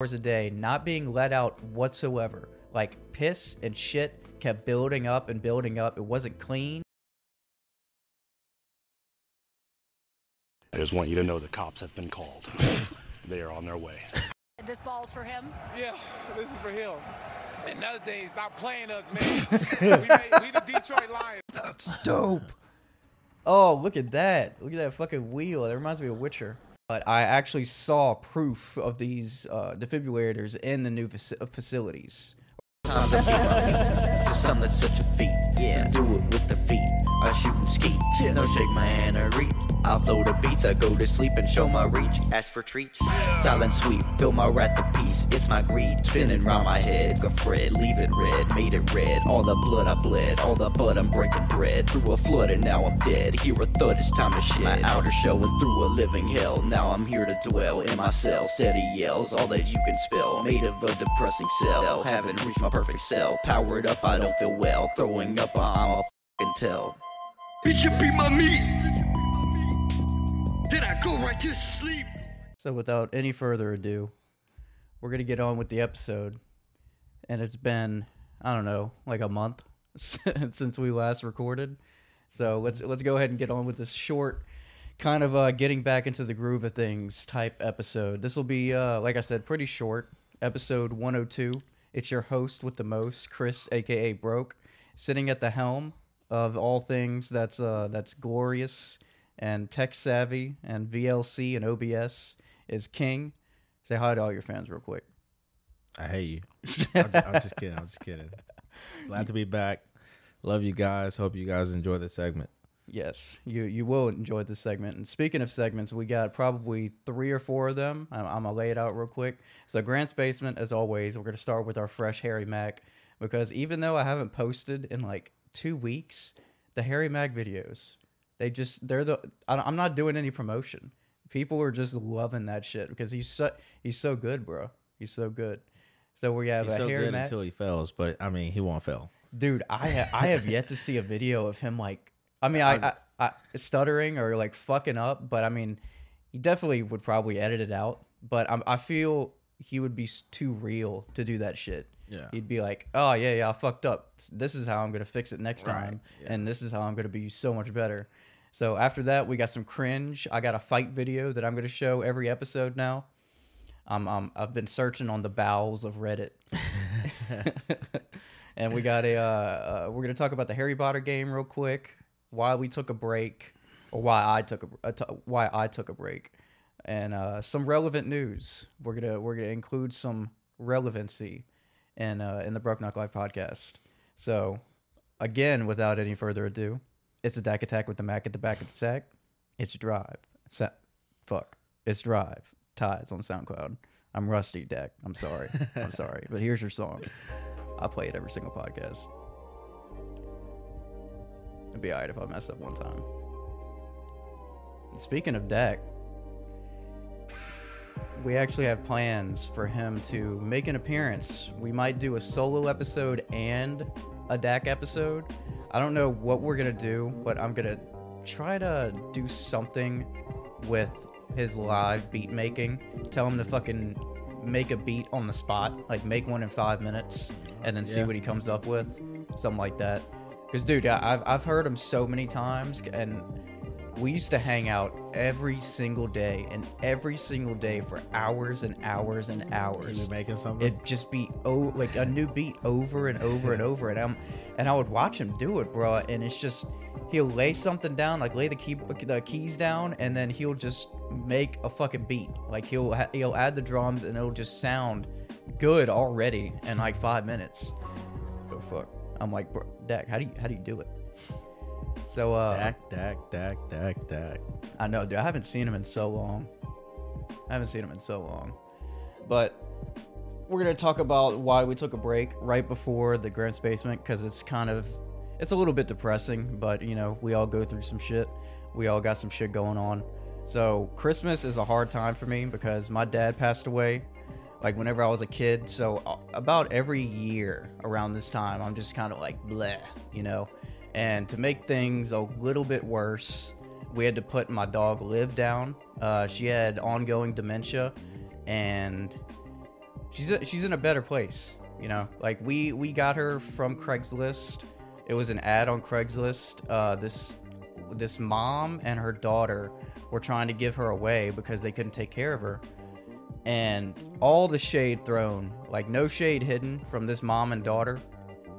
hours a day, not being let out whatsoever. Like piss and shit kept building up and building up. It wasn't clean. I just want you to know the cops have been called. they are on their way. This ball's for him. Yeah, this is for him. Another thing, stop playing us, man. we, made, we the Detroit Lions. That's dope. Oh, look at that. Look at that fucking wheel. That reminds me of Witcher. But I actually saw proof of these uh, defibrillators in the new faci- facilities. times I beat To some that's such a feat. Yeah. So do it with the feet. I shoot and ski. No shake my hand or reach. I'll throw the beats. I go to sleep and show my reach. Ask for treats. Silent sweep. Fill my wrath to peace. It's my greed. Spinning round my head. Go Fred. Leave it red. Made it red. All the blood I bled. All the blood I'm breaking bread. Through a flood and now I'm dead. Hear a thud. It's time to shed. My outer shell and through a living hell. Now I'm here to dwell in my cell. Steady yells. All that you can spell. Made of a depressing cell. Haven't reached my perfect cell. Powered up. I don't feel well. Throwing up. I'm a tell. Bitch, you be my meat. Then I go right to sleep. So, without any further ado, we're going to get on with the episode. And it's been, I don't know, like a month since we last recorded. So, let's let's go ahead and get on with this short kind of uh, getting back into the groove of things type episode. This will be, uh, like I said, pretty short. Episode 102. It's your host with the most, Chris, aka Broke, sitting at the helm of all things that's uh, that's glorious and tech savvy and VLC and OBS is king. Say hi to all your fans real quick. I hate you. I'm, I'm just kidding. I'm just kidding. Glad to be back. Love you guys. Hope you guys enjoy the segment. Yes, you you will enjoy this segment. And speaking of segments, we got probably three or four of them. I'm, I'm gonna lay it out real quick. So Gramps basement, as always, we're gonna start with our fresh Harry Mack because even though I haven't posted in like two weeks, the Harry Mack videos, they just they're the I'm not doing any promotion. People are just loving that shit because he's so he's so good, bro. He's so good. So we have He's so Harry good Mac. until he fails, but I mean, he won't fail. Dude, I ha- I have yet to see a video of him like. I mean, I, I, I stuttering or like fucking up, but I mean, he definitely would probably edit it out. But I'm, I feel he would be too real to do that shit. Yeah. He'd be like, "Oh yeah, yeah, I fucked up. This is how I'm gonna fix it next Right, time, yeah. and this is how I'm gonna be so much better." So after that, we got some cringe. I got a fight video that I'm gonna show every episode now. I'm, I'm I've been searching on the bowels of Reddit. and we got a uh, uh, we're gonna talk about the Harry Potter game real quick. Why we took a break, or why I took a, t- why I took a break, and uh, some relevant news. We're gonna we're gonna include some relevancy in uh, in the Broke Knock Life podcast. So again, without any further ado, it's a Dak attack with the Mac at the back of the sack. It's Drive. Sa- fuck. It's Drive. Ties on SoundCloud. I'm rusty, Dak. I'm sorry. I'm sorry. But here's your song. I play it every single podcast. It'd be alright if I mess up one time. Speaking of Dak, we actually have plans for him to make an appearance. We might do a solo episode and a Dak episode. I don't know what we're gonna do, but I'm gonna try to do something with his live beat making. Tell him to fucking make a beat on the spot, like make one in five minutes, and then see what he comes up with, something like that. Because, dude, I've I've heard him so many times, and we used to hang out every single day and every single day for hours and hours and hours. be making something. It'd just be oh like a new beat over and over and over, and I'm and I would watch him do it, bro. And it's just he'll lay something down, like lay the key the keys down, and then he'll just make a fucking beat. Like he'll he'll add the drums, and it'll just sound good already in like five minutes. Oh fuck! I'm like, bro, Dak, how do you how do you do it? So uh, Dak, Dak, Dak, Dak, Dak. I know, dude. I haven't seen him in so long. I haven't seen him in so long. But we're gonna talk about why we took a break right before the Gramps basement because it's kind of it's a little bit depressing. But you know, we all go through some shit. We all got some shit going on. So Christmas is a hard time for me because my dad passed away like whenever I was a kid. So about every year around this time, I'm just kind of like bleh, you know. And to make things a little bit worse, we had to put my dog Liv down. Uh, she had ongoing dementia, and she's a, she's in a better place. You know, like we we got her from Craigslist. It was an ad on Craigslist. Uh, this this mom and her daughter were trying to give her away because they couldn't take care of her, and all the shade thrown, like no shade hidden from this mom and daughter.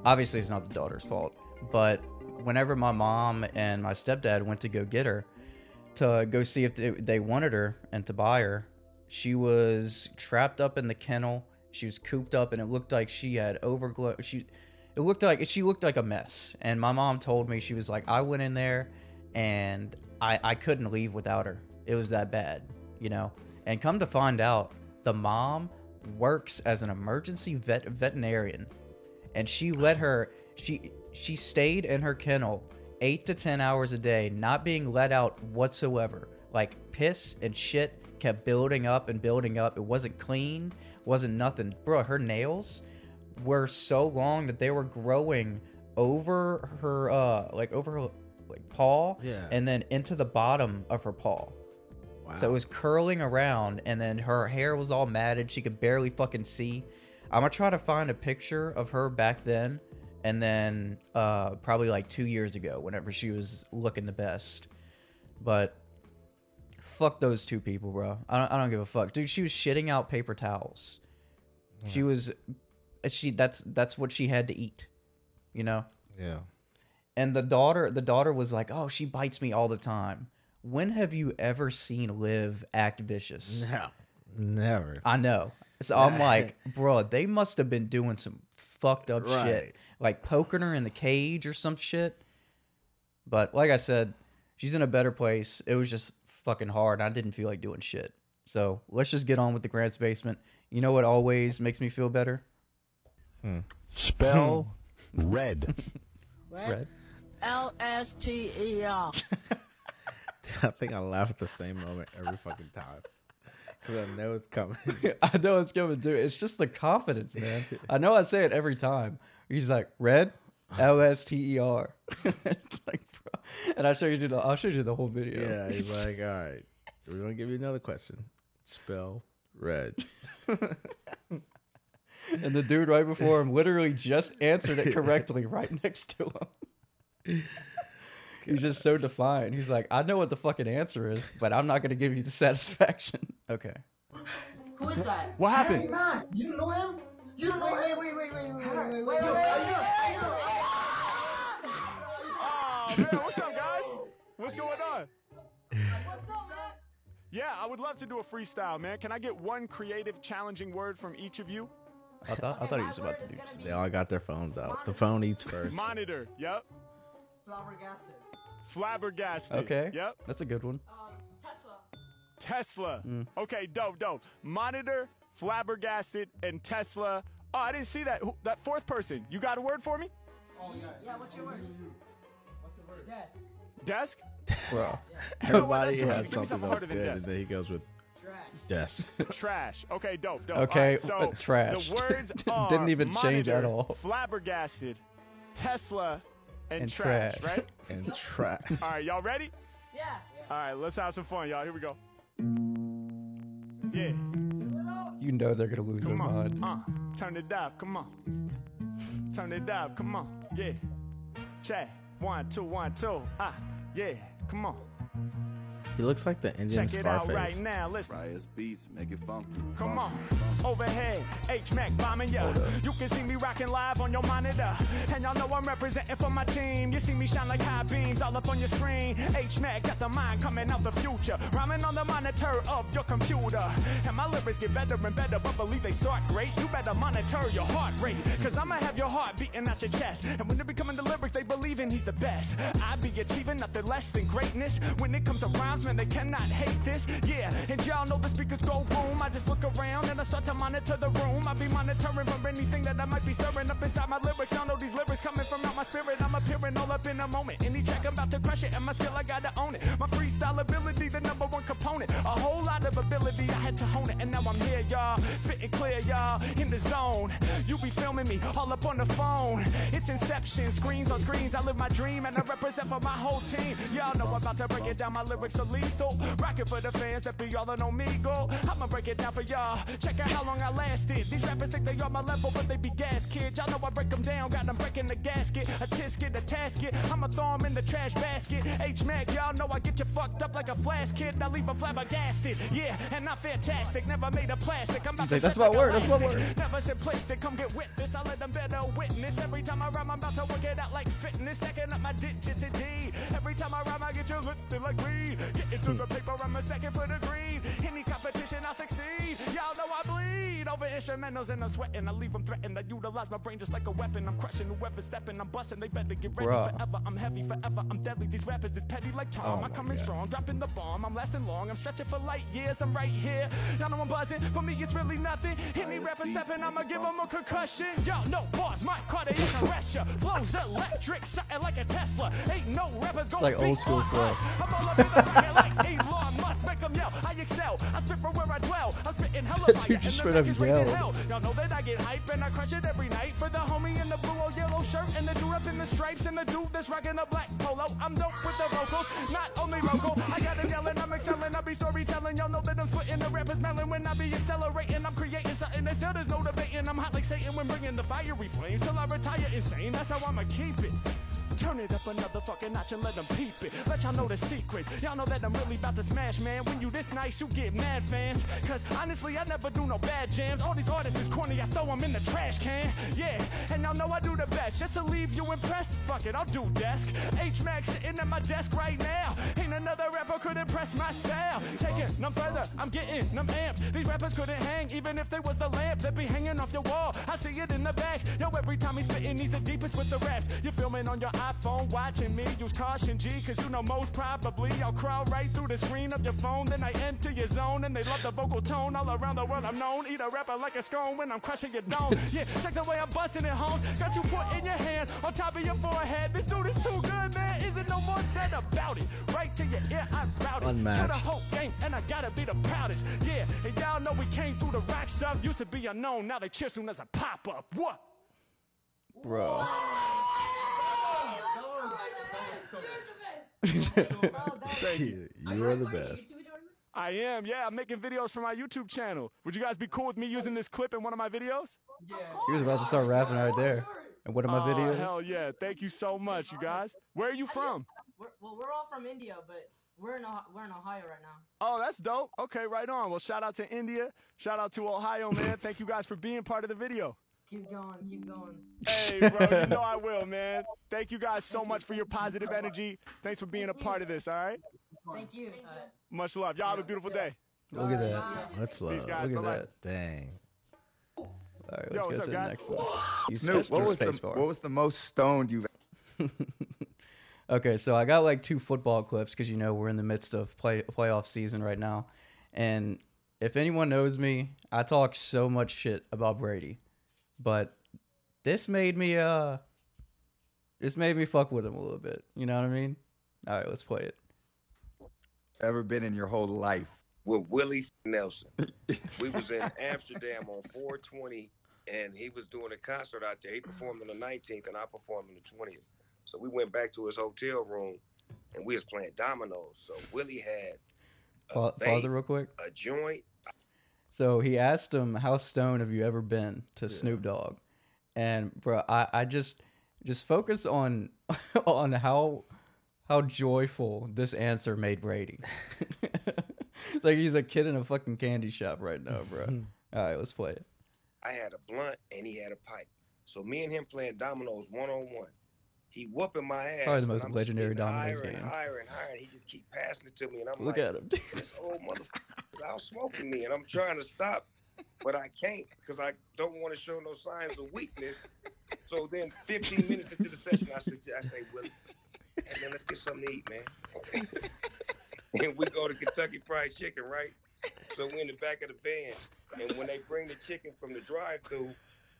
Obviously, it's not the daughter's fault, but whenever my mom and my stepdad went to go get her to go see if they, wanted her and to buy her, she was trapped up in the kennel. She was cooped up, and it looked like she had overglow. She, it looked like she looked like a mess. And my mom told me she was like, I went in there, and I I couldn't leave without her. It was that bad, you know. And come to find out, the mom works as an emergency vet veterinarian, and she let her she she stayed in her kennel eight to ten hours a day, not being let out whatsoever. Like piss and shit kept building up and building up. It wasn't clean, wasn't nothing. Bro, her nails were so long that they were growing over her uh like over her like paw Yeah. and then into the bottom of her paw. Wow. So it was curling around, and then her hair was all matted. She could barely fucking see. I'm gonna try to find a picture of her back then, and then uh, probably like two years ago, whenever she was looking the best. But fuck those two people, bro. I don't, I don't give a fuck, dude. She was shitting out paper towels. She was, she that's that's what she had to eat, you know yeah. and the daughter the daughter was like oh she bites me all the time when have you ever seen liv act vicious No. Never. i know so i'm like bro they must have been doing some fucked up Right. shit like poking her in the cage or some shit but like i said she's in a better place it was just fucking hard i didn't feel like doing shit so let's just get on with the Gramps basement you know what always makes me feel better Spell hmm. red. Red. L S T E R. I think I laugh at the same moment every fucking time. Because I know it's coming. I know it's coming too. It's just the confidence, man. I know I say it every time. He's like red, L S T E R. It's like, bro. And I show you the. I'll show you the whole video. yeah, he's like, all right, we're going to give you another question. Spell red. and the dude right before him literally just answered it correctly right next to him. He's just so defiant. He's like, I know what the fucking answer is, but I'm not gonna give you the satisfaction. Okay. Who is that? What happened? Hey, man, you know him? You don't know him? Wait, wait, wait, wait, wait, wait, wait, wait, Oh, man, what's up, guys? What's going on? What's up, man? Yeah, I would love to do a freestyle, man. Can I get one creative, challenging word from each of you? I thought I thought he was about to do. They all got their phones out. The phone eats first. Monitor. Yep. Flabbergasted. Flabbergasted. Okay. Yep. That's a good one. Tesla. Mm. Okay, dope, dope. Monitor, flabbergasted, and Tesla. Oh, I didn't see that. Who- That fourth person. You got a word for me? Oh yeah, Yeah. what's your word? What's your word? Desk. Desk? Bro. Everybody That's has too easy. Give me something something else good, desk. and then he goes with Trash. desk. Trash. Okay, dope, dope. Okay, All right, so trash. The words are Didn't even change at all. Flabbergasted, Tesla, and, And trash, trash. right? and trash. All right, y'all ready? Yeah. All right, let's have some fun, y'all. Here we go. Yeah, You know they're gonna lose their come on. mind. Uh, turn it up, come on. Turn it up, come on. Yeah. Check. One, two, one, two. Ah, yeah. Come on. He looks like the Indian Check it out right Scarface. now. Listen. Riot's beats, make it funky. Come on, overhead, H-Mac bombing ya. You can see me rocking live on your monitor. And y'all know I'm representing for my team. You see me shine like high beams all up on your screen. H-Mac got the mind coming out the future. Rhyming on the monitor of your computer. And my lyrics get better and better, but believe they start great. You better monitor your heart rate. Cause I'ma have your heart beating out your chest. And when it be coming to lyrics, they believe in he's the best. I be achieving nothing less than greatness. When it comes to rhymes, man, they cannot hate this. Yeah, and y'all know the speakers go boom. I just look around and I start to monitor the room. I be monitoring for anything that I might be stirring up inside my lyrics. Y'all know these lyrics coming from out my spirit. I'm appearing all up in a moment. Any track I'm about to crush it, and my skill I gotta own it. My freestyle ability, the number one component. A whole lot of ability, I had to hone it, and now I'm here, y'all. Spitting clear, y'all, in the zone. You be filming me all up on the phone. It's inception, screens on screens. I live my dream, and I represent for my whole team. Y'all know I'm about to break it down. My lyrics are lethal. Rockin' for the fans that be all on me go. I'ma break it down for y'all. Check out how long I lasted. These rappers think they on my level, but they be gas kids. Y'all know I break them down, got them breaking the gasket. A tisket, a tasket. I'ma throw 'em in the trash basket. H Mac, y'all know I get you fucked up like a flash kid. Now leave 'em flabbergasted. Yeah, and I'm fantastic. Never made of plastic. I'm about He's to like, "That's shit my like word, that's elastic. word." Never simplistic, come get with this. I let them better witness. Every time I rhyme, I'm about to work it out like fitness. Stacking up my digits indeed. Every time I rhyme, I get you lifted like weed. Get into the paper, I'm a second for the green. Any competition, over instrumentals and I'm sweating. I leave them threatened. I utilize my brain just like a weapon. I'm crushing whoever's stepping. I'm busting. They better get ready Bruh. forever. I'm heavy forever. I'm deadly. These rappers is petty like Tom. Oh I'm my coming God. strong, dropping the bomb. I'm lasting long. I'm stretching for light years. I'm right here. Y'all know I'm buzzing. For me, it's really nothing. Any rapper stepping, I'ma give 'em a concussion. Y'all know bars, my Carter can arrest ya. Flows electric, something like a Tesla. Ain't no rappers gonna like old school on us. I'm all up in the like Elon Musk. Make 'em yell. I excel. I spit from where I dwell. I'm spitting hella That dude and just the straight up mic is yelled. hell. Y'all know that I get hype and I crush it every night. For the homie in the blue or yellow shirt and the dude up in the stripes and the dude that's rocking a black polo. I'm dope with the vocals, not only local. I got it yelling, I'm excelling, I be storytelling. Y'all know that I'm splitting the rappers melon when I be accelerating. I'm creating something that still there's no debating. I'm hot like Satan when bringing the fiery flames till I retire insane. That's how I'ma keep it. Turn it up another fucking notch and let them peep it. Let y'all know the secrets. Y'all know that I'm really about to smash, man. When you this nice, you get mad fans. Cause honestly, I never do no bad jams. All these artists is corny, I throw them in the trash can. Yeah, and y'all know I do the best. Just to leave you impressed. Fuck it, I'll do desk. H Max sitting at my desk right now. Ain't another rapper could impress my style. Taking them further, I'm getting them amped. These rappers couldn't hang, even if they was the lamp that be hanging off your wall. I see it in the back. Yo, every time he's spitting, he's the deepest with the raps. You're filming on your iPhone, watching me. Use caution, G, cause you know most probably I'll crawl right through the screen of your phone. Then I enter your zone, and they love the vocal tone. All around the world, I'm known. Eat a rapper like a scone when I'm crushing your dome. Yeah, check the way I'm busting it home. Got you put in your hand on top of your forehead. This dude is too good, man. Isn't no more said about it. Right to your ear, I'm routed. Unmatched. Got a whole game, and I gotta be the proudest. Yeah, and y'all know we came through the rock stuff. Used to be unknown, now they cheer soon as I pop up. What? Bro. you are the best. I am, yeah. I'm making videos for my YouTube channel. Would you guys be cool with me using this clip in one of my videos? Yeah. He was about to start rapping right there. And one of my Oh, videos. hell yeah. Thank you so much, you guys. Where are you from? We're, well, we're all from India, but we're in Ohio, we're in Ohio right now. Oh, that's dope. Okay, right on. Well, shout out to India. Shout out to Ohio, man. Thank you guys for being part of the video. Keep going, keep going. Hey, bro, you know I will, man. Thank you guys so much for your positive energy. Thanks for being a part of this, all right? Thank you. Much love. Y'all have a beautiful day. Look at that. Much Peace, love. guys. Look at Bye-bye. that. Dang. All right, let's what's go up, to the guys? next one. You Snoop, what was, the, bar. what was the most stoned you've Okay, so I got like two football clips because you know we're in the midst of play playoff season right now, and if anyone knows me, I talk so much shit about Brady, but this made me uh, this made me fuck with him a little bit. You know what I mean? All right, let's play it. ever been in your whole life? with Willie Nelson. we was in Amsterdam on 420, and he was doing a concert out there. He performed on the 19th, and I performed on the 20th. So we went back to his hotel room, and we was playing dominoes. So Willie had a, Pa- pause it real quick. a joint. So he asked him, "How stoned have you ever been?" to Snoop Dogg, and bro, I, I just just focus on on how how joyful this answer made Brady. it's like he's a kid in a fucking candy shop right now, bro. All right, let's play it. I had a blunt, and he had a pipe. So me and him playing dominoes one on one. He whooping my ass. Probably the most legendary spitting dominoes higher and higher and higher, and he just keep passing it to me, and I'm Look like, at him. this old motherfucker is out smoking me, and I'm trying to stop, but I can't because I don't want to show no signs of weakness. So then, 15 minutes into the session, I suggest, I say, Willie, hey man, let's get something to eat, man. and we go to Kentucky Fried Chicken, right? So we're in the back of the van, and when they bring the chicken from the drive-through,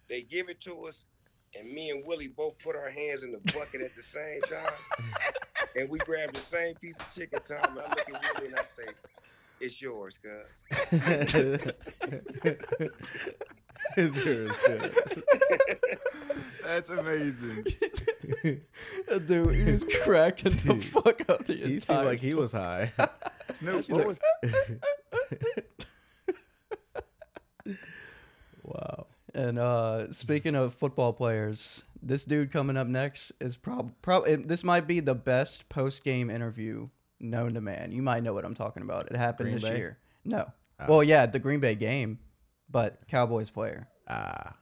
they give it to us, and me and Willie both put our hands in the bucket at the same time, and we grab the same piece of chicken. Tom, and I look at Willie and I say, "It's yours, cuz." it's yours, cuz. That's amazing. Dude, he was cracking the fuck up the He seemed entire like he was high. Snoop, What was- wow. And uh, speaking of football players, this dude coming up next is prob probably this might be the best post game interview known to man. You might know what I'm talking about. It happened Green this Bay? year. No, Oh. well, yeah, the Green Bay game, but Cowboys player. Ah.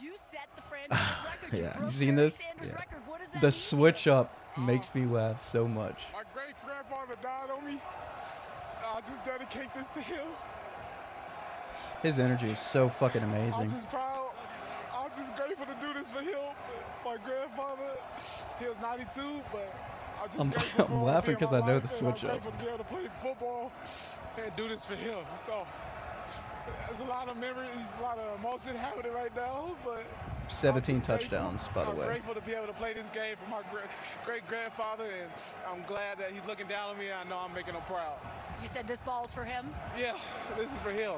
You set the franchise record. You Yeah, you seen this? Sanders' record. What does that The mean to switch up makes me laugh so much. My great grandfather died on me. I just dedicate this to him. His energy is so fucking amazing. I'm amazing. just proud. I'm just grateful to do this for him. My grandfather, he was 92, but I'm I'm- grateful I'm for him laughing being 'cause my I know the switch up. to be able to play football and do this for him. So there's a lot of memories, a lot of emotion happening right now, but 17 just grateful. touchdowns, by the way. I'm grateful to be able to play this game for my great grandfather, and I'm glad that he's looking down on me. I know I'm making him proud. You said this ball's for him. Yeah, this is for him.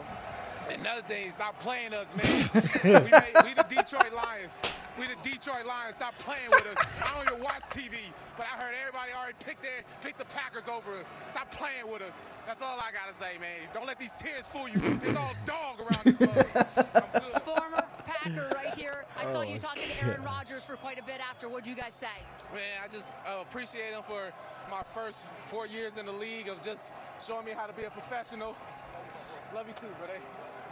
Another thing, stop playing us, man. we, made, we the Detroit Lions. We the Detroit Lions. Stop playing with us. I don't even watch TV, but I heard everybody already picked their picked the Packers over us. Stop playing with us. That's all I gotta say, man. Don't let these tears fool you. It's all dog around this mother. Former Packer right here. I saw Oh, you talking to Aaron God. Rodgers for quite a bit after. What'd you guys say? Man, I just uh, appreciate him for my first four years in the league of just showing me how to be a professional. Love you too, brother.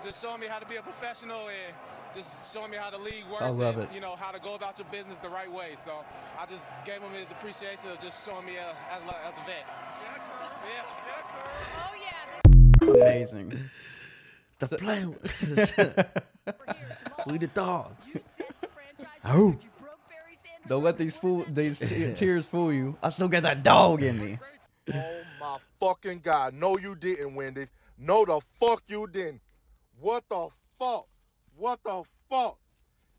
Just showing me how to be a professional and just showing me how the league works I love and it. you know how to go about your business the right way. So I just gave him his appreciation of just showing me uh, as, a- as a vet. Oh yeah. Amazing. Stop playing we the dogs. Oh. Don't let these fool these te- tears fool you. I still got that dog in me. Oh my fucking god. No, you didn't, Wendy. No, the fuck you didn't. What the fuck? What the fuck?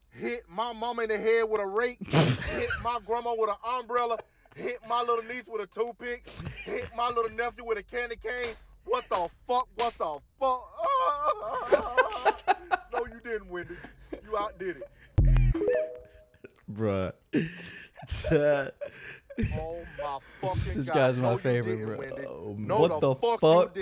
Hit my mama in the head with a rake. hit my grandma with an umbrella. Hit my little niece with a toothpick. Hit my little nephew with a candy cane. What the fuck? What the fuck? no, you didn't, Wendy. You outdid it. Bruh. That- Oh my fucking God. This god. guy's my you favorite, bro. Oh, no, what the, the fuck, fuck?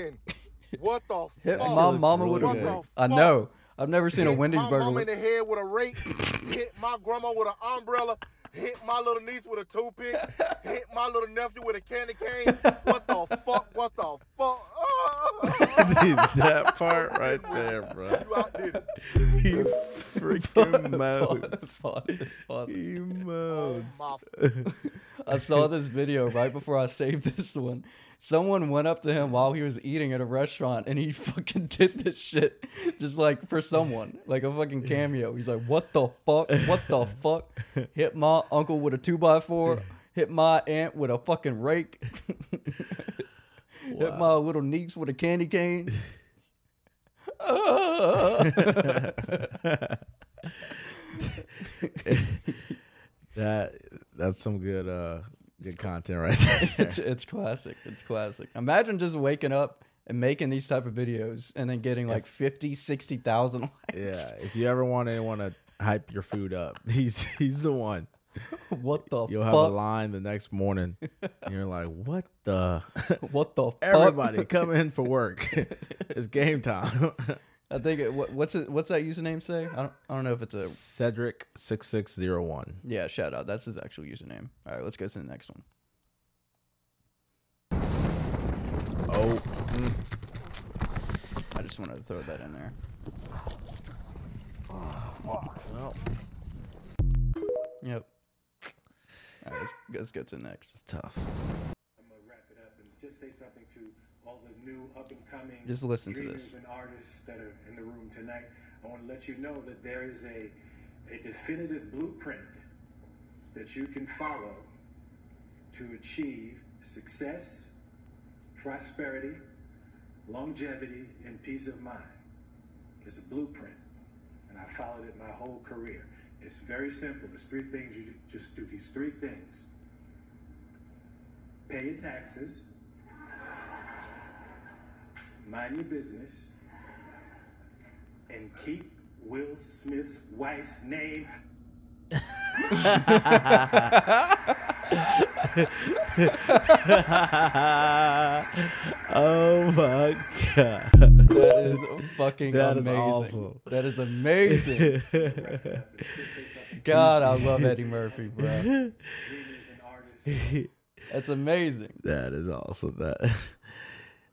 You didn't. What the Hit fuck? my mama with what a. I know. I've never seen a Wendy's my burger. mama in With, the head with a rake, hit my grandma with an umbrella, hit my little niece with a toothpick, hit my little nephew with a candy cane. What the fuck? What the fuck? Dude, that part right there, bro. You outdid it. He freaking modes. Pause, pause. He oh, modes. I saw this video right before I saved this one. Someone went up to him while he was eating at a restaurant and he fucking did this shit just like for someone, like a fucking cameo. He's like, What the fuck? What the fuck? Hit my uncle with a two by four, hit my aunt with a fucking rake, hit my little niece with a candy cane. that that's some good uh good content right there. it's it's classic. It's classic. Imagine just waking up and making these type of videos and then getting like 50, 60,000 likes. yeah, if you ever want anyone to hype your food up, he's he's the one. What the You'll have a line the next morning, and you're like, "What the? What the fuck? Everybody, come in for work. it's game time." I think it, what, what's it what's that username say? I don't I don't know if it's a Cedric six six zero one. Yeah, shout out. That's his actual username. All right, let's go to the next one. Oh, mm. I just wanted to throw that in there. Oh, well, Yep. All right, let's, let's go to the next. It's tough. I'm gonna wrap it up and just say something to all the new up and coming Just listen to this. and artists that are in the room tonight. I want to let you know that there is a a definitive blueprint that you can follow to achieve success, prosperity, longevity, and peace of mind. It's a blueprint, and I followed it my whole career. It's very simple. There's three things you do. just do. These three things: pay your taxes, mind your business, and keep Will Smith's wife's name. oh my god. That is fucking That is amazing. awesome. That is amazing. God, I love Eddie Murphy, bro. That's amazing. That is awesome. That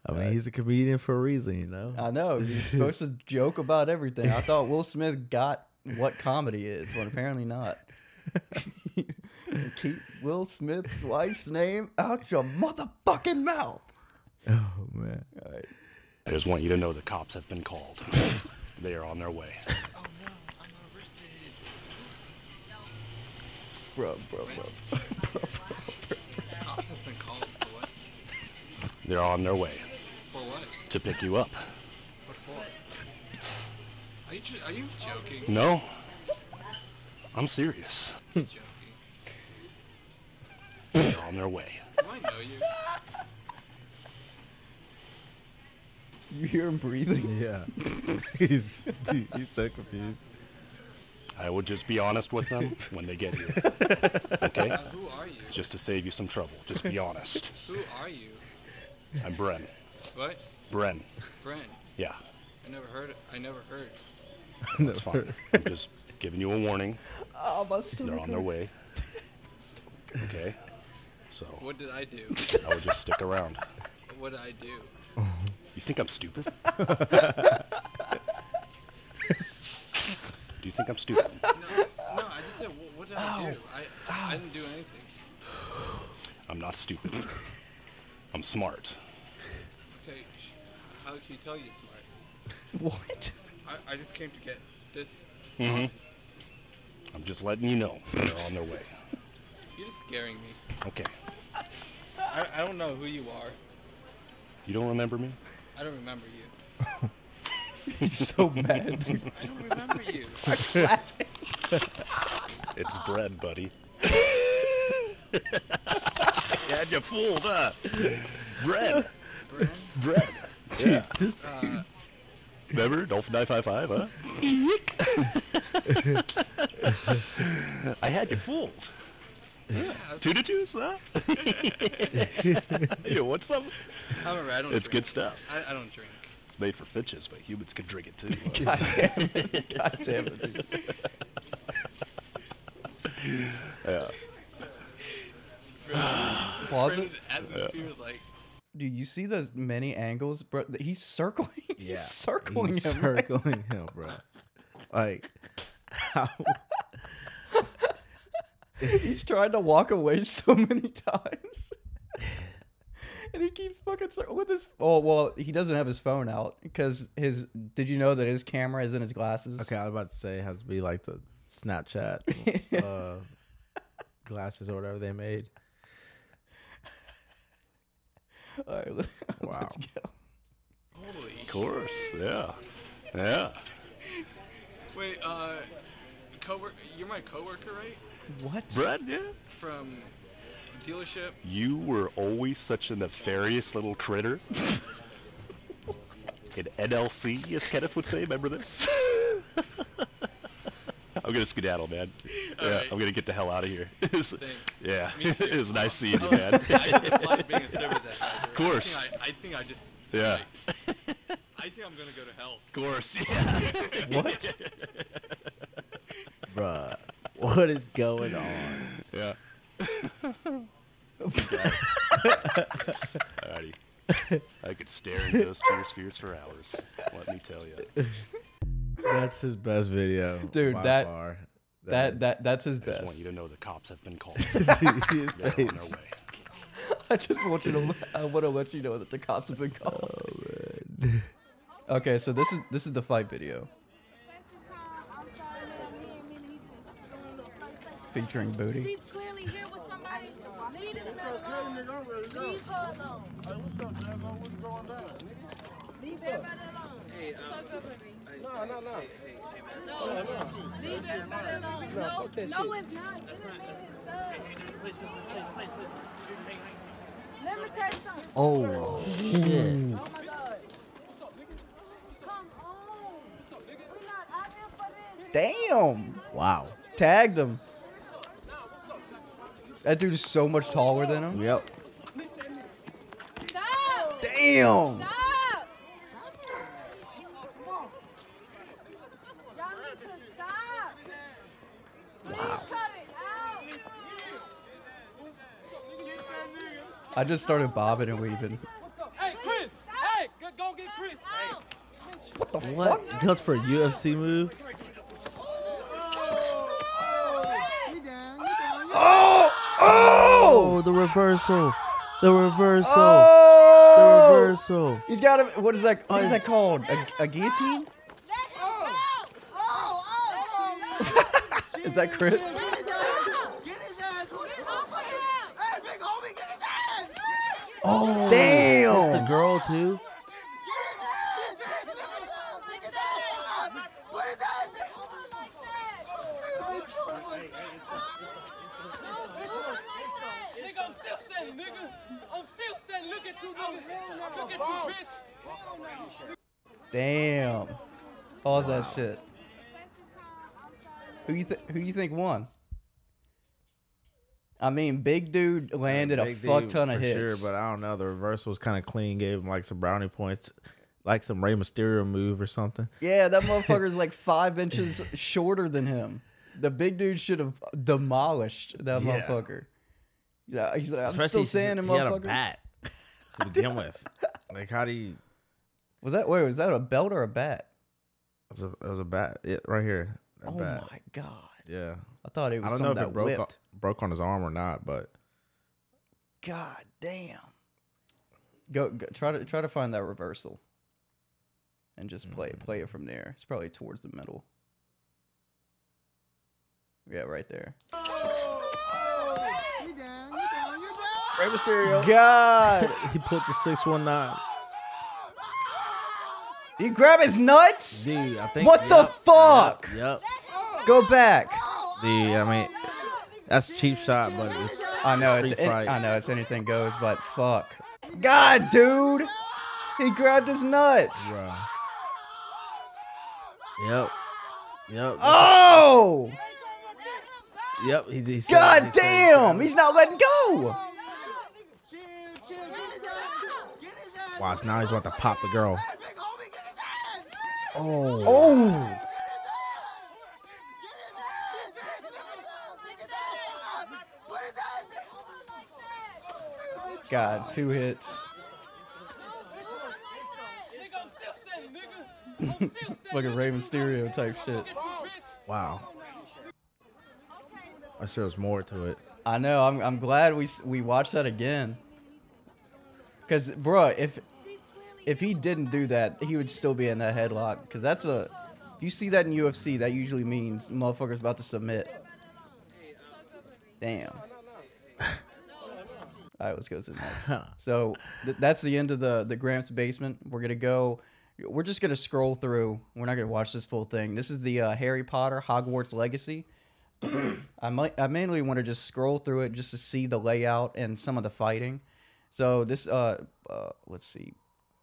I mean, he's a comedian for a reason, you know. I know. He's supposed to joke about everything. I thought Will Smith got what comedy is, but apparently not. Keep Will Smith's wife's name out your motherfucking mouth. Oh man. All right. I just want you to know the cops have been called. They are on their way. Oh, bro, bro, bro. Cops has been called? They're on their way For what? To pick you up. What for? Are you, are you joking? No, I'm serious. joking. They're on their way. Do I know you? You hear him breathing? Yeah. he's dude, he's so confused. I will just be honest with them when they get here. Okay? Uh, who are you? Just to save you some trouble. Just be honest. Who are you? I'm Bren. What? Bren. Friend. Yeah, I never heard. It. I never heard. that's fine. I'm just giving you a warning. Oh, my stomach They're on their way. Okay? So, What did I do? I would just stick around. What did I do? You think I'm stupid? Do you think I'm stupid? No, no. I just said. What, what did I do? I, I didn't do anything. I'm not stupid. I'm smart. Okay. sh- How can you tell you're smart? What? I, I just came to get this. Mm-hmm. I'm just letting you know they're on their way. You're just scaring me. Okay. I, I don't know who you are. You don't remember me? I don't remember you. He's so mad. I don't remember you. It's bread, buddy. yeah, you fooled, huh? Bread. Bren? Bread. Yeah. This Uh, Remember? Dolphin 955, huh? I had you fooled. yeah. Two to twos, huh? you want some? However, I don't. It's drink. good stuff. I, I don't drink. It's made for finches, but humans can drink it too. God damn it. God damn it, dude. yeah. Pause it. Atmosphere is like. Dude, you see those many angles, bro? He's circling. He's circling he's him. circling him, bro. Like how He's trying to walk away so many times. and he keeps fucking cir- with his Oh, well, he doesn't have his phone out because his Did you know that his camera is in his glasses? Okay, I was about to say it has to be like the Snapchat uh, glasses or whatever they made. All right, let, Wow. let's go. Holy. Of course. Yeah. Yeah. Wait, uh, coworker, you're my coworker, right? What? Bread, yeah. From dealership. You were always such a nefarious little critter. In NLC, as Kenneth would say. Remember this? I'm gonna skedaddle, man. Yeah, Alright. I'm gonna get the hell out of here. Yeah, it was nice seeing you, Oh, man. I just like being a server that night. Of course. I think I, I, think I just. Yeah. like, I think I'm gonna go to hell. Of course. Yeah. What? Bruh. What is going on? Yeah. Alrighty. I could stare into those tear spheres for hours. Let me tell you. That's his best video. Dude, by that- far. That is- that that's his I just want best. you to know the cops have been called. his They're on face. way. I just want you to. I want to let you know that the cops have been oh, called. Okay, so this is this is the fight video featuring Booty. She's clearly here with somebody. Leave this man alone. Leave her alone. Hey, what's up, Jazzo? What's going down? Leave everybody alone. Hey, No, no, no. No, leave everybody alone. No, no, it's not. Get him in his stuff. Let me tell you something. Oh shit. Oh my God. Come on. We're not out here for this. Damn! Wow. Tagged him. That dude is so much taller than him. Yep. Stop! Damn. Stop! Y'all need to stop. Please cut it out. I just started bobbing and weaving. Hey, Chris! Hey, go, go get Chris! Hey. What the what? Guts for a UFC move? Oh! oh! Oh, the reversal. The reversal. Oh! The reversal. He's got a what is that? What is that oh. called? A, a guillotine? Is that Chris? Oh, Damn. It's the girl too. Nigga, I'm still standing, nigga. I'm still standing. Look at you, nigga. Look at you, bitch. Damn. Pause that shit. Who you th- who you think won? I mean, big dude uh, landed a fuck dude ton of for hits. Sure, but I don't know. The reversal was kind of clean. Gave him like some brownie points, like some Rey Mysterio move or something. yeah, that motherfucker's like five inches shorter than him. The big dude should have demolished that Yeah. motherfucker. Yeah, he's like, I'm Especially still saying, he had a bat to begin with. Like, how do you? Was that wait? Was that a belt or a bat? It was a, it was a bat. It, right here. A Oh bat. my god! Yeah. I thought it was I don't know if something it that broke on, broke on his arm or not, but God damn. Go, go try to try to find that reversal. And just play it play it from there. It's probably towards the middle. Yeah, right there. Rey Mysterio. God. he put the six one nine. You grab his nuts? Dude, I think. What the fuck? Yep. yep. Go back. The I mean, that's a cheap shot, but it's. I know it's it. I know it's anything goes, but fuck. God, dude. He grabbed his nuts. Bruh. Yep. Yep. Oh! Yep. He, he God he damn! He's not letting go. Watch now. He's about to pop the girl. Oh. Oh. God, two hits. Fucking Rey Mysterio type shit. Wow. I sure there's more to it. I know. I'm I'm glad we we watched that again. Cause, bruh, if if he didn't do that, he would still be in that headlock. Cause that's a if you see that in UFC, that usually means motherfucker's about to submit. Damn. All right, let's go to the next. So th- that's the end of the the Gramps basement. We're gonna go. We're just gonna scroll through. We're not gonna watch this full thing. This is the uh, Harry Potter Hogwarts Legacy. I might. I mainly want to just scroll through it just to see the layout and some of the fighting. So this. Uh, uh, let's see.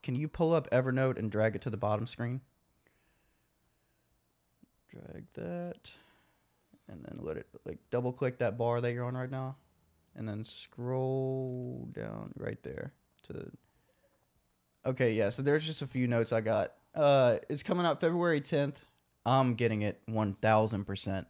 Can you pull up Evernote and drag it to the bottom screen? Drag that, and then let it like double click that bar that you're on right now, and then scroll down right there to. Okay, yeah. So there's just a few notes I got. Uh, it's coming out February 10th. I'm getting it 1,000 percent.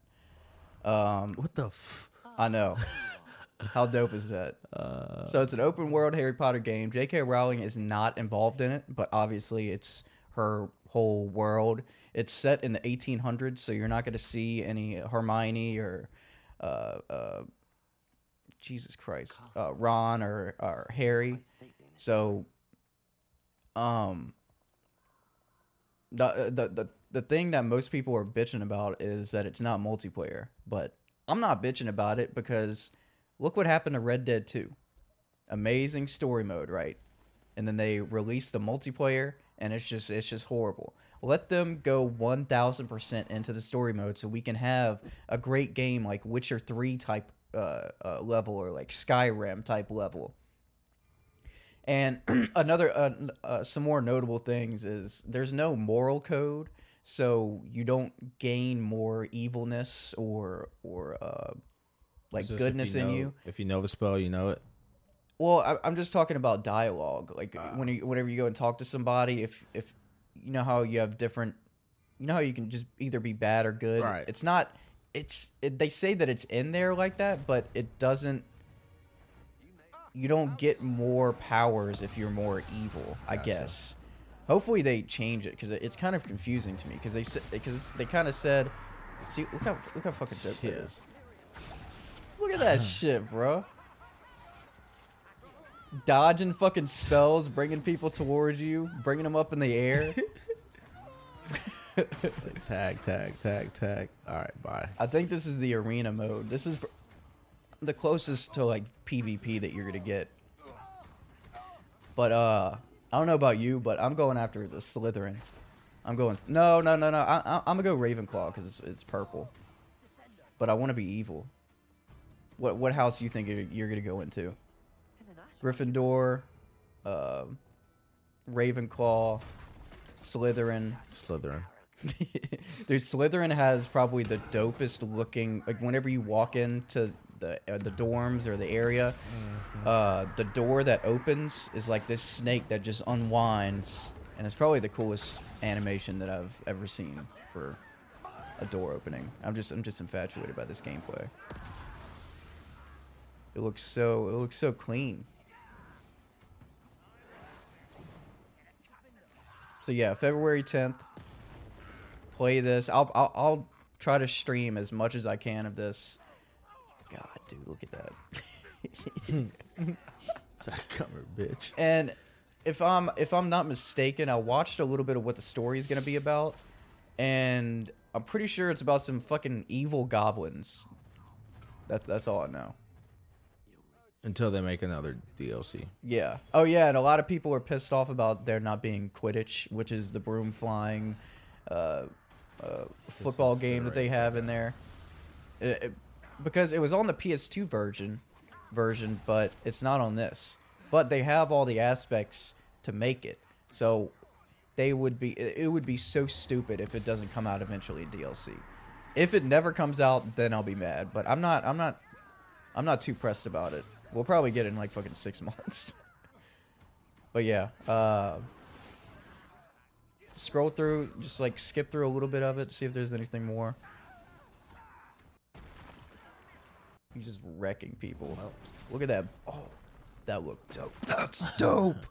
Um, what the? F- I know. How dope is that? Uh, so it's an open world Harry Potter game. J.K. Rowling is not involved in it, but obviously it's her whole world. It's set in the 1800s, so you're not going to see any Hermione or, uh, uh, Jesus Christ, uh, Ron or or Harry. So, um, the, the the the thing that most people are bitching about is that it's not multiplayer, but I'm not bitching about it because look what happened to Red Dead 2. Amazing story mode, right? And then they released the multiplayer and it's just it's just horrible. Let them go 1000% into the story mode so we can have a great game like Witcher 3 type uh, uh, level or like Skyrim type level. And another, uh, uh, some more notable things is there's no moral code, so you don't gain more evilness or or uh, like It's just if goodness in know- you. If you know the spell, you know it. Well, I, I'm just talking about dialogue. Like ah. when you, whenever you go and talk to somebody, if if you know how you have different, you know how you can just either be bad or good. Right. It's not. It's it, they say that it's in there like that, but it doesn't. You don't get more powers if you're more evil. I Gotcha. guess. Hopefully they change it because it's kind of confusing to me because they said because they kind of said, see look how look how fucking dope Yeah. is. Look at that shit, bro dodging fucking spells, bringing people towards you, bringing them up in the air. Like, tag, tag, tag, tag. All right, bye. I think this is the arena mode. This is the closest to like PvP that you're gonna get. But uh, I don't know about you, but I'm going after the Slytherin. I'm going. No, no, no, no. I, I, I'm gonna go Ravenclaw because it's, it's purple. But I want to be evil. What what house do you think you're, you're gonna go into? Gryffindor, um, Ravenclaw, Slytherin. Slytherin. Dude, Slytherin has probably the dopest looking. Like whenever you walk into the uh, the dorms or the area, uh, the door that opens is like this snake that just unwinds, and it's probably the coolest animation that I've ever seen for a door opening. I'm just I'm just infatuated by this gameplay. It looks so it looks so clean. So yeah, February 10th. Play this. I'll, I'll I'll try to stream as much as I can of this. God, dude, look at that. Cover, bitch. And if I'm if I'm not mistaken, I watched a little bit of what the story is gonna be about, and I'm pretty sure it's about some fucking evil goblins. That that's all I know. Until they make another DLC. Yeah. Oh yeah, and a lot of people are pissed off about there not being Quidditch, which is the broom flying uh, uh, football game that they have in there. It- it- because it was on the PS2 version, version, but it's not on this. But they have all the aspects to make it. So they would be it it would be so stupid if it doesn't come out eventually in DLC. If it never comes out, then I'll be mad. But I'm not I'm not I'm not too pressed about it. We'll probably get it in like fucking six months. but yeah, uh, scroll through, just like skip through a little bit of it, see if there's anything more. He's just wrecking people. Look at that. Oh, that looked dope. That's dope.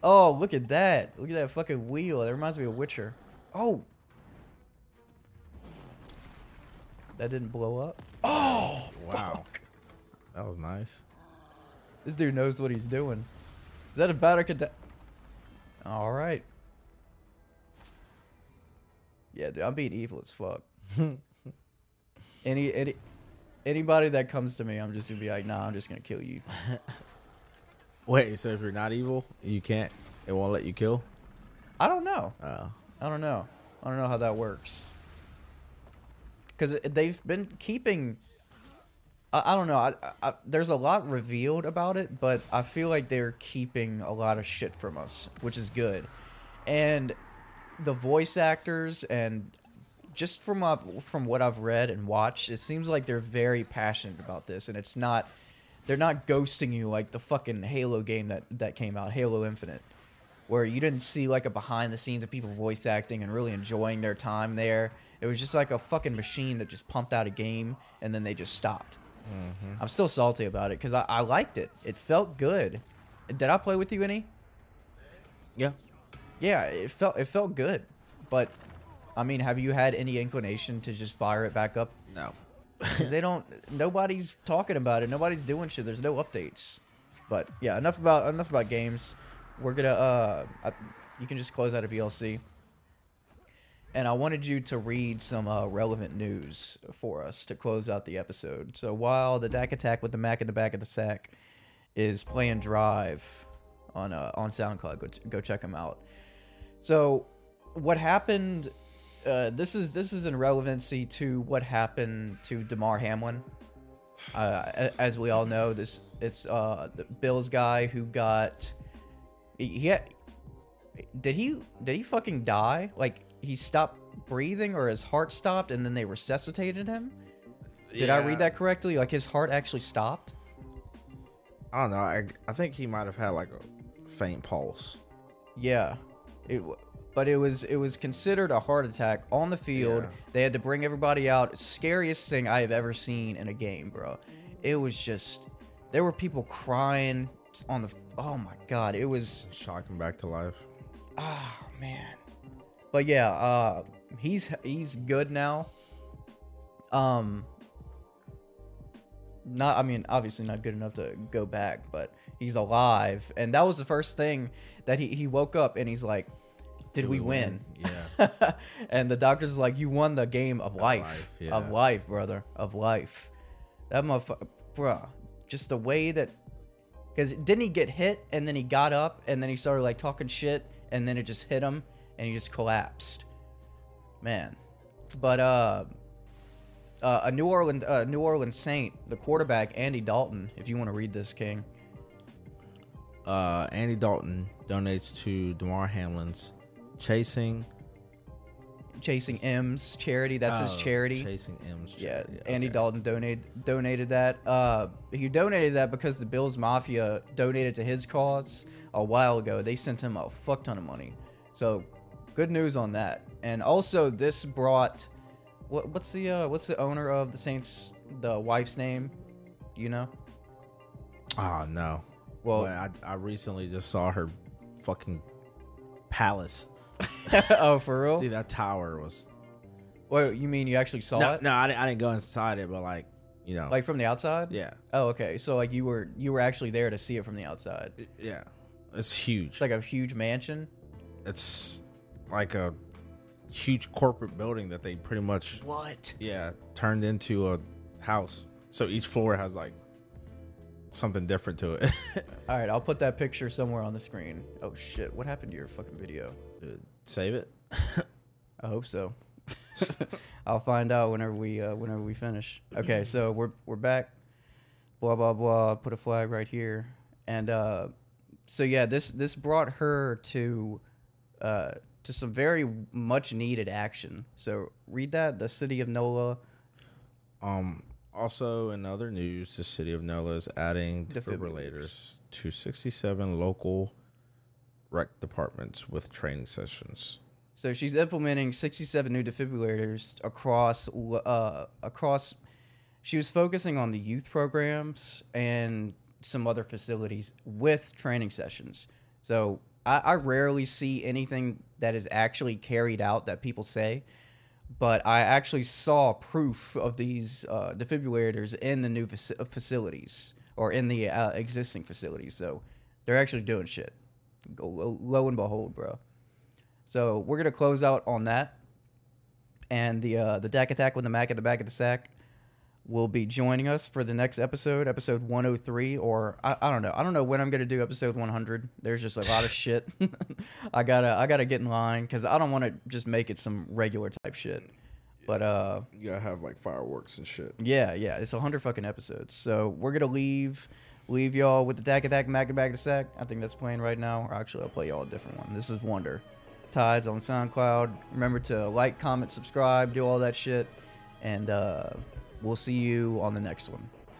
Oh, look at that. Look at that fucking wheel. That reminds me of Witcher. Oh. That didn't blow up. Oh, Wow. That was nice. This dude knows what he's doing. Is that Avada Kedavra? All right. Yeah, dude, I'm being evil as fuck. any any anybody that comes to me, I'm just gonna be like, nah, I'm just gonna kill you. Wait, so if you're not evil, you can't. It won't let you kill. I don't know. Oh. I don't know. I don't know how that works. Because they've been keeping. I, I don't know. I, I, there's a lot revealed about it, but I feel like they're keeping a lot of shit from us, which is good. And the voice actors and just from uh, from what I've read and watched, it seems like they're very passionate about this, and it's not. They're not ghosting you like the fucking Halo game that that came out, Halo Infinite, where you didn't see like a behind the scenes of people voice acting and really enjoying their time there. It was just like a fucking machine that just pumped out a game and then they just stopped. Mm-hmm. I'm still salty about it because I, I liked it. It felt good. Did I play with you any? Yeah. Yeah, it felt it felt good. But I mean, have you had any inclination to just fire it back up? No. Because they don't. Nobody's talking about it. Nobody's doing shit. There's no updates. But yeah, enough about enough about games. We're gonna. Uh, I, you can just close out a VLC. And I wanted you to read some uh, relevant news for us to close out the episode. So while the Dak attack with the Mac in the back of the sack is playing Drive on uh, on SoundCloud, go go check them out. So what happened? Uh, this is this is in relevancy to what happened to Damar Hamlin. Uh, as we all know, this it's uh, the Bills guy who got he, he had, did he did he fucking die? Like he stopped breathing or his heart stopped and then they resuscitated him? Did I read that correctly? Like his heart actually stopped? I don't know. I, I think he might have had like a faint pulse. Yeah. It but it was it was considered a heart attack on the field. Yeah. They had to bring everybody out. Scariest thing I have ever seen in a game, bro. It was just there were people crying on the Oh my god, it was shocking back to life. Oh man. But yeah, uh he's he's good now. Um not I mean obviously not good enough to go back, but he's alive. And that was the first thing that he he woke up and he's like did, we, win? Yeah. and the doctor's like you won the game of life. life, Of life, brother. Of life. That motherfucker bruh. Just the way that because didn't he get hit and then he got up and then he started like talking shit and then it just hit him and he just collapsed. Man, but uh, uh a New Orleans uh, New Orleans Saint, the quarterback Andy Dalton. If you want to read this, King. Uh, Andy Dalton donates to Damar Hamlin's Chasing. Chasing M's charity. That's his Oh, charity. Chasing M's Yeah, charity, Andy. Dalton donated donated that. Uh, he donated that because the Bills Mafia donated to his cause a while ago. They sent him a fuck ton of money. So, good news on that. And also, this brought what what's the uh, what's the owner of the Saints? The wife's name? You know? Oh no. Well- I I recently just saw her fucking palace. oh, for real? See that tower was. Well, you mean you actually saw no, it? no, I didn't, I didn't go inside it, but like you know, Like from the outside? Yeah. Oh, okay. So like you were you were actually there to see it from the outside. yeah, it's huge. It's like a huge mansion. It's like a huge corporate building that they pretty much What? yeah turned into a house. So each floor has like something different to it. All right, I'll put that picture somewhere on the screen. Oh shit, what happened to your fucking video? Save it. I hope so. I'll find out whenever we uh, whenever we finish. Okay, so we're we're back. Blah blah blah. Put a flag right here, and uh, so yeah, this this brought her to uh, to some very much needed action. So read that. The city of NOLA. Um. Also, in other news, the city of NOLA is adding Defibrillators. defibrillators to 67 local rec departments with training sessions. So she's implementing 67 new defibrillators across uh, across. She was focusing on the youth programs and some other facilities with training sessions. So I, I rarely see anything that is actually carried out that people say, but I actually saw proof of these uh, defibrillators in the new faci- facilities or in the uh, existing facilities. So they're actually doing shit. Lo, and behold, bro. So we're gonna close out on that, and the uh, the Dak Attack with the Mac at the back of the sack will be joining us for the next episode, episode 103, or I, I don't know. I don't know when I'm gonna do episode 100. There's just a lot of shit. I gotta I gotta get in line because I don't want to just make it some regular type shit. But uh, You gotta have like fireworks and shit. yeah, yeah, it's a hundred fucking episodes. So we're gonna leave leave y'all with the Dak Attack Mac and Back to Sack. I think that's playing right now. Or actually, I'll play y'all a different one. This is Wonder. Tides on SoundCloud. Remember to like, comment, subscribe, do all that shit, and uh, we'll see you on the next one.